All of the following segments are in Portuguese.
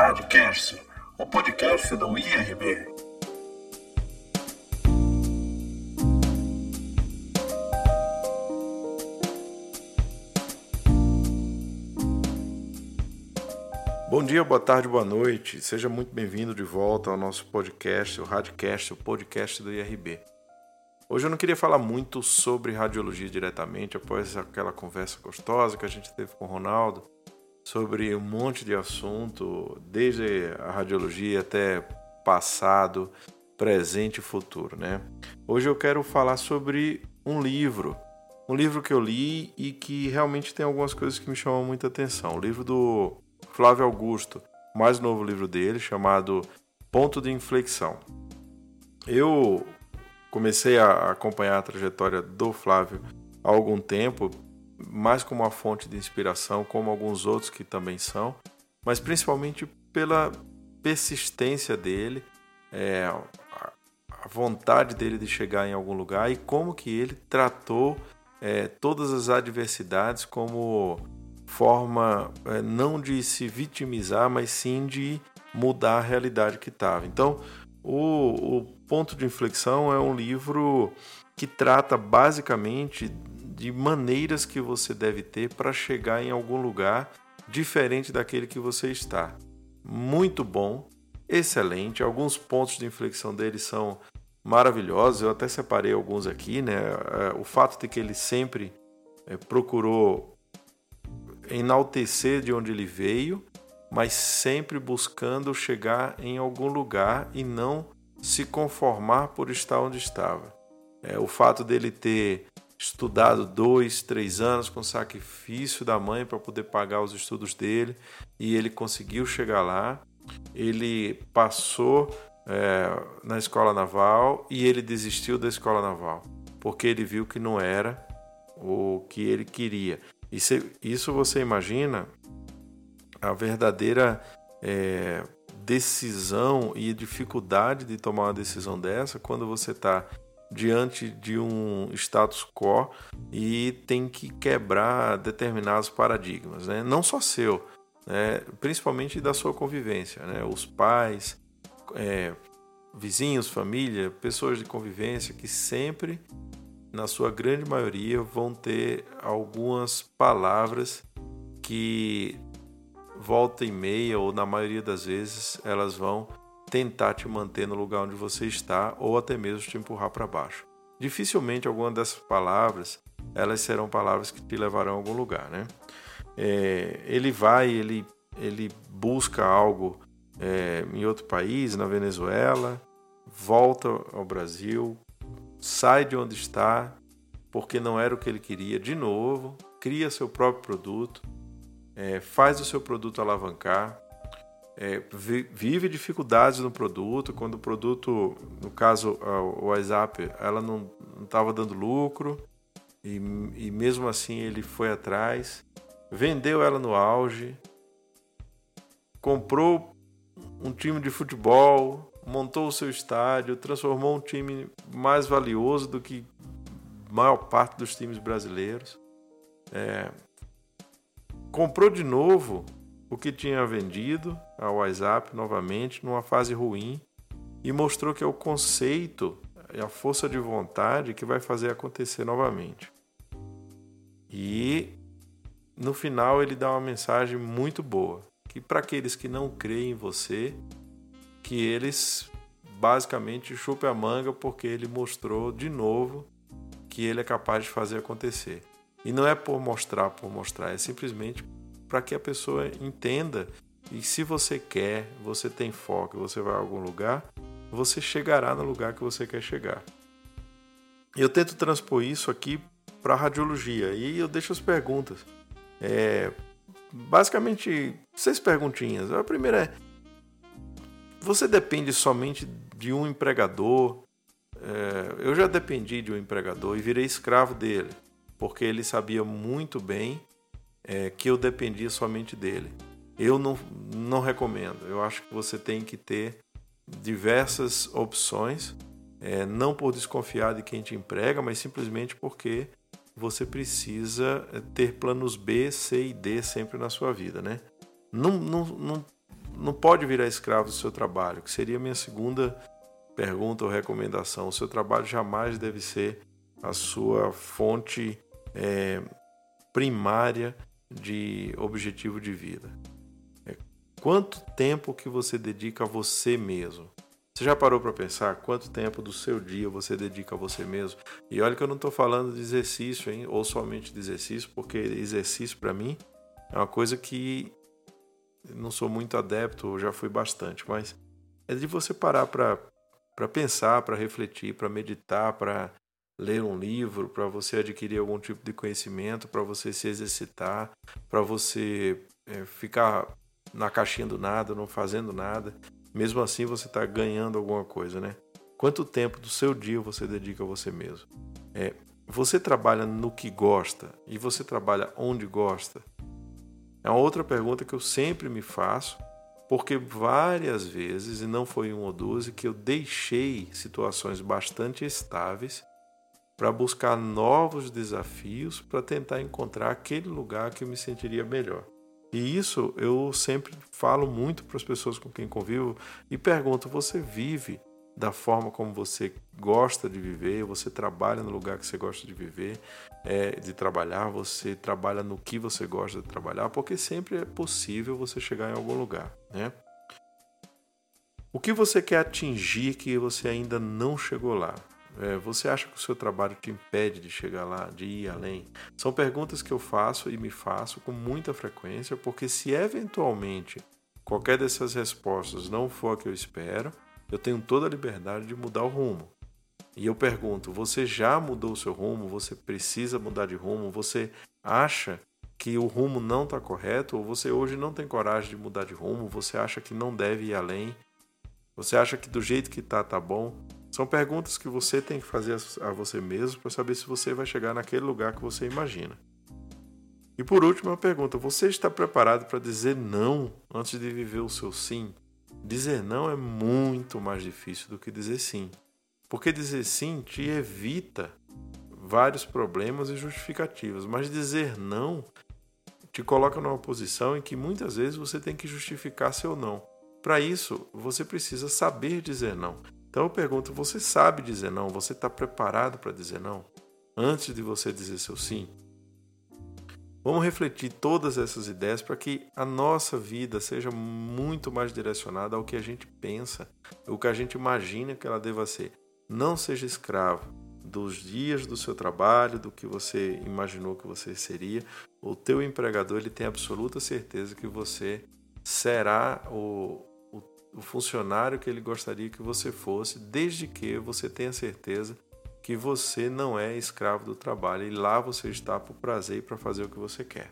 Radcast, o podcast do IRB. Bom dia, boa tarde, boa noite. Seja muito bem-vindo de volta ao nosso podcast, o Radcast, o podcast do IRB. Hoje eu não queria falar muito sobre radiologia diretamente, após aquela conversa gostosa que a gente teve com o Ronaldo, sobre um monte de assunto, desde a radiologia até passado, presente e futuro, né? Hoje eu quero falar sobre um livro, um livro que eu li e que realmente tem algumas coisas que me chamam muita atenção. O livro do Flávio Augusto, mais novo livro dele, chamado Ponto de Inflexão. Eu comecei a acompanhar a trajetória do Flávio há algum tempo, mais como uma fonte de inspiração, como alguns outros que também são, mas principalmente pela persistência dele, é, a vontade dele de chegar em algum lugar e como que ele tratou é, todas as adversidades como forma é, não de se vitimizar, mas sim de mudar a realidade que estava. Então, o, o Ponto de Inflexão é um livro que trata basicamente de maneiras que você deve ter para chegar em algum lugar diferente daquele que você está. Muito bom, excelente. Alguns pontos de inflexão dele são maravilhosos. Eu até separei alguns aqui, né? É, o fato de que ele sempre é, procurou enaltecer de onde ele veio, mas sempre buscando chegar em algum lugar e não se conformar por estar onde estava. É, o fato dele ter estudado dois, três anos com sacrifício da mãe para poder pagar os estudos dele e ele conseguiu chegar lá. Ele passou é, na escola naval e ele desistiu da escola naval porque ele viu que não era o que ele queria. Isso, você imagina a verdadeira é, decisão e dificuldade de tomar uma decisão dessa quando você está diante de um status quo e tem que quebrar determinados paradigmas, né? não só seu, né? principalmente da sua convivência, né? os pais, é, vizinhos, família, pessoas de convivência que sempre na sua grande maioria, vão ter algumas palavras que volta e meia, ou na maioria das vezes, elas vão tentar te manter no lugar onde você está, ou até mesmo te empurrar para baixo. Dificilmente alguma dessas palavras elas serão palavras que te levarão a algum lugar, né? É, ele vai, ele, ele busca algo é, em outro país, na Venezuela, volta ao Brasil, sai de onde está, porque não era o que ele queria, de novo, cria seu próprio produto, é, faz o seu produto alavancar, é, vive dificuldades no produto, quando o produto, no caso o WhatsApp, ela não estava dando lucro, e, e mesmo assim ele foi atrás, vendeu ela no auge, comprou um time de futebol, montou o seu estádio, transformou um time mais valioso do que a maior parte dos times brasileiros. É, comprou de novo o que tinha vendido a WhatsApp novamente numa fase ruim e mostrou que é o conceito e a força de vontade que vai fazer acontecer novamente. E no final ele dá uma mensagem muito boa, que para aqueles que não creem em você, que eles basicamente chupem a manga porque ele mostrou de novo que ele é capaz de fazer acontecer. E não é por mostrar por mostrar, é simplesmente para que a pessoa entenda e se você quer, você tem foco, você vai a algum lugar, você chegará no lugar que você quer chegar. Eu tento transpor isso aqui para radiologia e eu deixo as perguntas. É, basicamente, seis perguntinhas. A primeira é: você depende somente de um empregador? É, eu já dependi de um empregador e virei escravo dele, porque ele sabia muito bem é, que eu dependia somente dele. Eu não, não recomendo. Eu acho que você tem que ter diversas opções, é, não por desconfiar de quem te emprega, mas simplesmente porque você precisa ter planos B, C e D sempre na sua vida, né? Não, não, não não pode virar escravo do seu trabalho, que seria a minha segunda pergunta ou recomendação. O seu trabalho jamais deve ser a sua fonte é, primária de objetivo de vida. É, quanto tempo que você dedica a você mesmo? Você já parou para pensar quanto tempo do seu dia você dedica a você mesmo? E olha que eu não estou falando de exercício, hein? ou somente de exercício, porque exercício para mim é uma coisa que não sou muito adepto, já fui bastante, mas é de você parar para pensar, para refletir, para meditar, para ler um livro, para você adquirir algum tipo de conhecimento, para você se exercitar, para você é, ficar na caixinha do nada, não fazendo nada mesmo assim você está ganhando alguma coisa, né? Quanto tempo do seu dia você dedica a você mesmo? É, você trabalha no que gosta e você trabalha onde gosta? É uma outra pergunta que eu sempre me faço, porque várias vezes, e não foi uma ou duas, que eu deixei situações bastante estáveis para buscar novos desafios para tentar encontrar aquele lugar que eu me sentiria melhor. E isso eu sempre falo muito para as pessoas com quem convivo e pergunto: você vive da forma como você gosta de viver? Você trabalha no lugar que você gosta de viver, é, de trabalhar? Você trabalha no que você gosta de trabalhar? Porque sempre é possível você chegar em algum lugar, né? O que você quer atingir que você ainda não chegou lá? É, você acha que o seu trabalho te impede de chegar lá, de ir além? São perguntas que eu faço e me faço com muita frequência, porque se eventualmente qualquer dessas respostas não for a que eu espero, eu tenho toda a liberdade de mudar o rumo. E eu pergunto: você já mudou o seu rumo? Você precisa mudar de rumo? Você acha que o rumo não está correto? Ou você hoje não tem coragem de mudar de rumo? Você acha que não deve ir além? Você acha que do jeito que está, tá bom? São perguntas que você tem que fazer a você mesmo para saber se você vai chegar naquele lugar que você imagina. E por último, uma pergunta: você está preparado para dizer não antes de viver o seu sim? Dizer não é muito mais difícil do que dizer sim, porque dizer sim te evita vários problemas e justificativas, mas dizer não te coloca numa posição em que muitas vezes você tem que justificar seu não. Para isso, você precisa saber dizer não. Então eu pergunto: você sabe dizer não? Você está preparado para dizer não? Antes de você dizer seu sim? Vamos refletir todas essas ideias para que a nossa vida seja muito mais direcionada ao que a gente pensa, o que a gente imagina que ela deva ser. Não seja escravo dos dias do seu trabalho, do que você imaginou que você seria. O teu empregador ele tem absoluta certeza que você será o, o funcionário que ele gostaria que você fosse, desde que você tenha certeza que você não é escravo do trabalho e lá você está por prazer e para fazer o que você quer.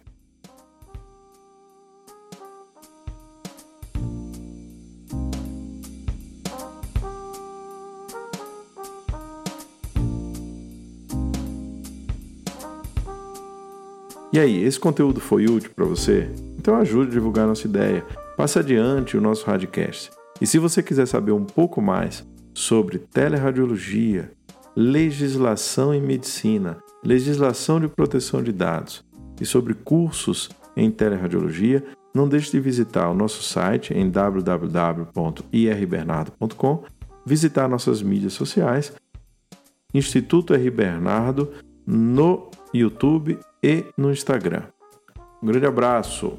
E aí, esse conteúdo foi útil para você? Então ajude a divulgar nossa ideia passe adiante o nosso radcast. E se você quiser saber um pouco mais sobre teleradiologia, legislação em medicina, legislação de proteção de dados e sobre cursos em teleradiologia, não deixe de visitar o nosso site em www.irbernardo.com, visitar nossas mídias sociais, Instituto R. Bernardo no YouTube e no Instagram. Um grande abraço!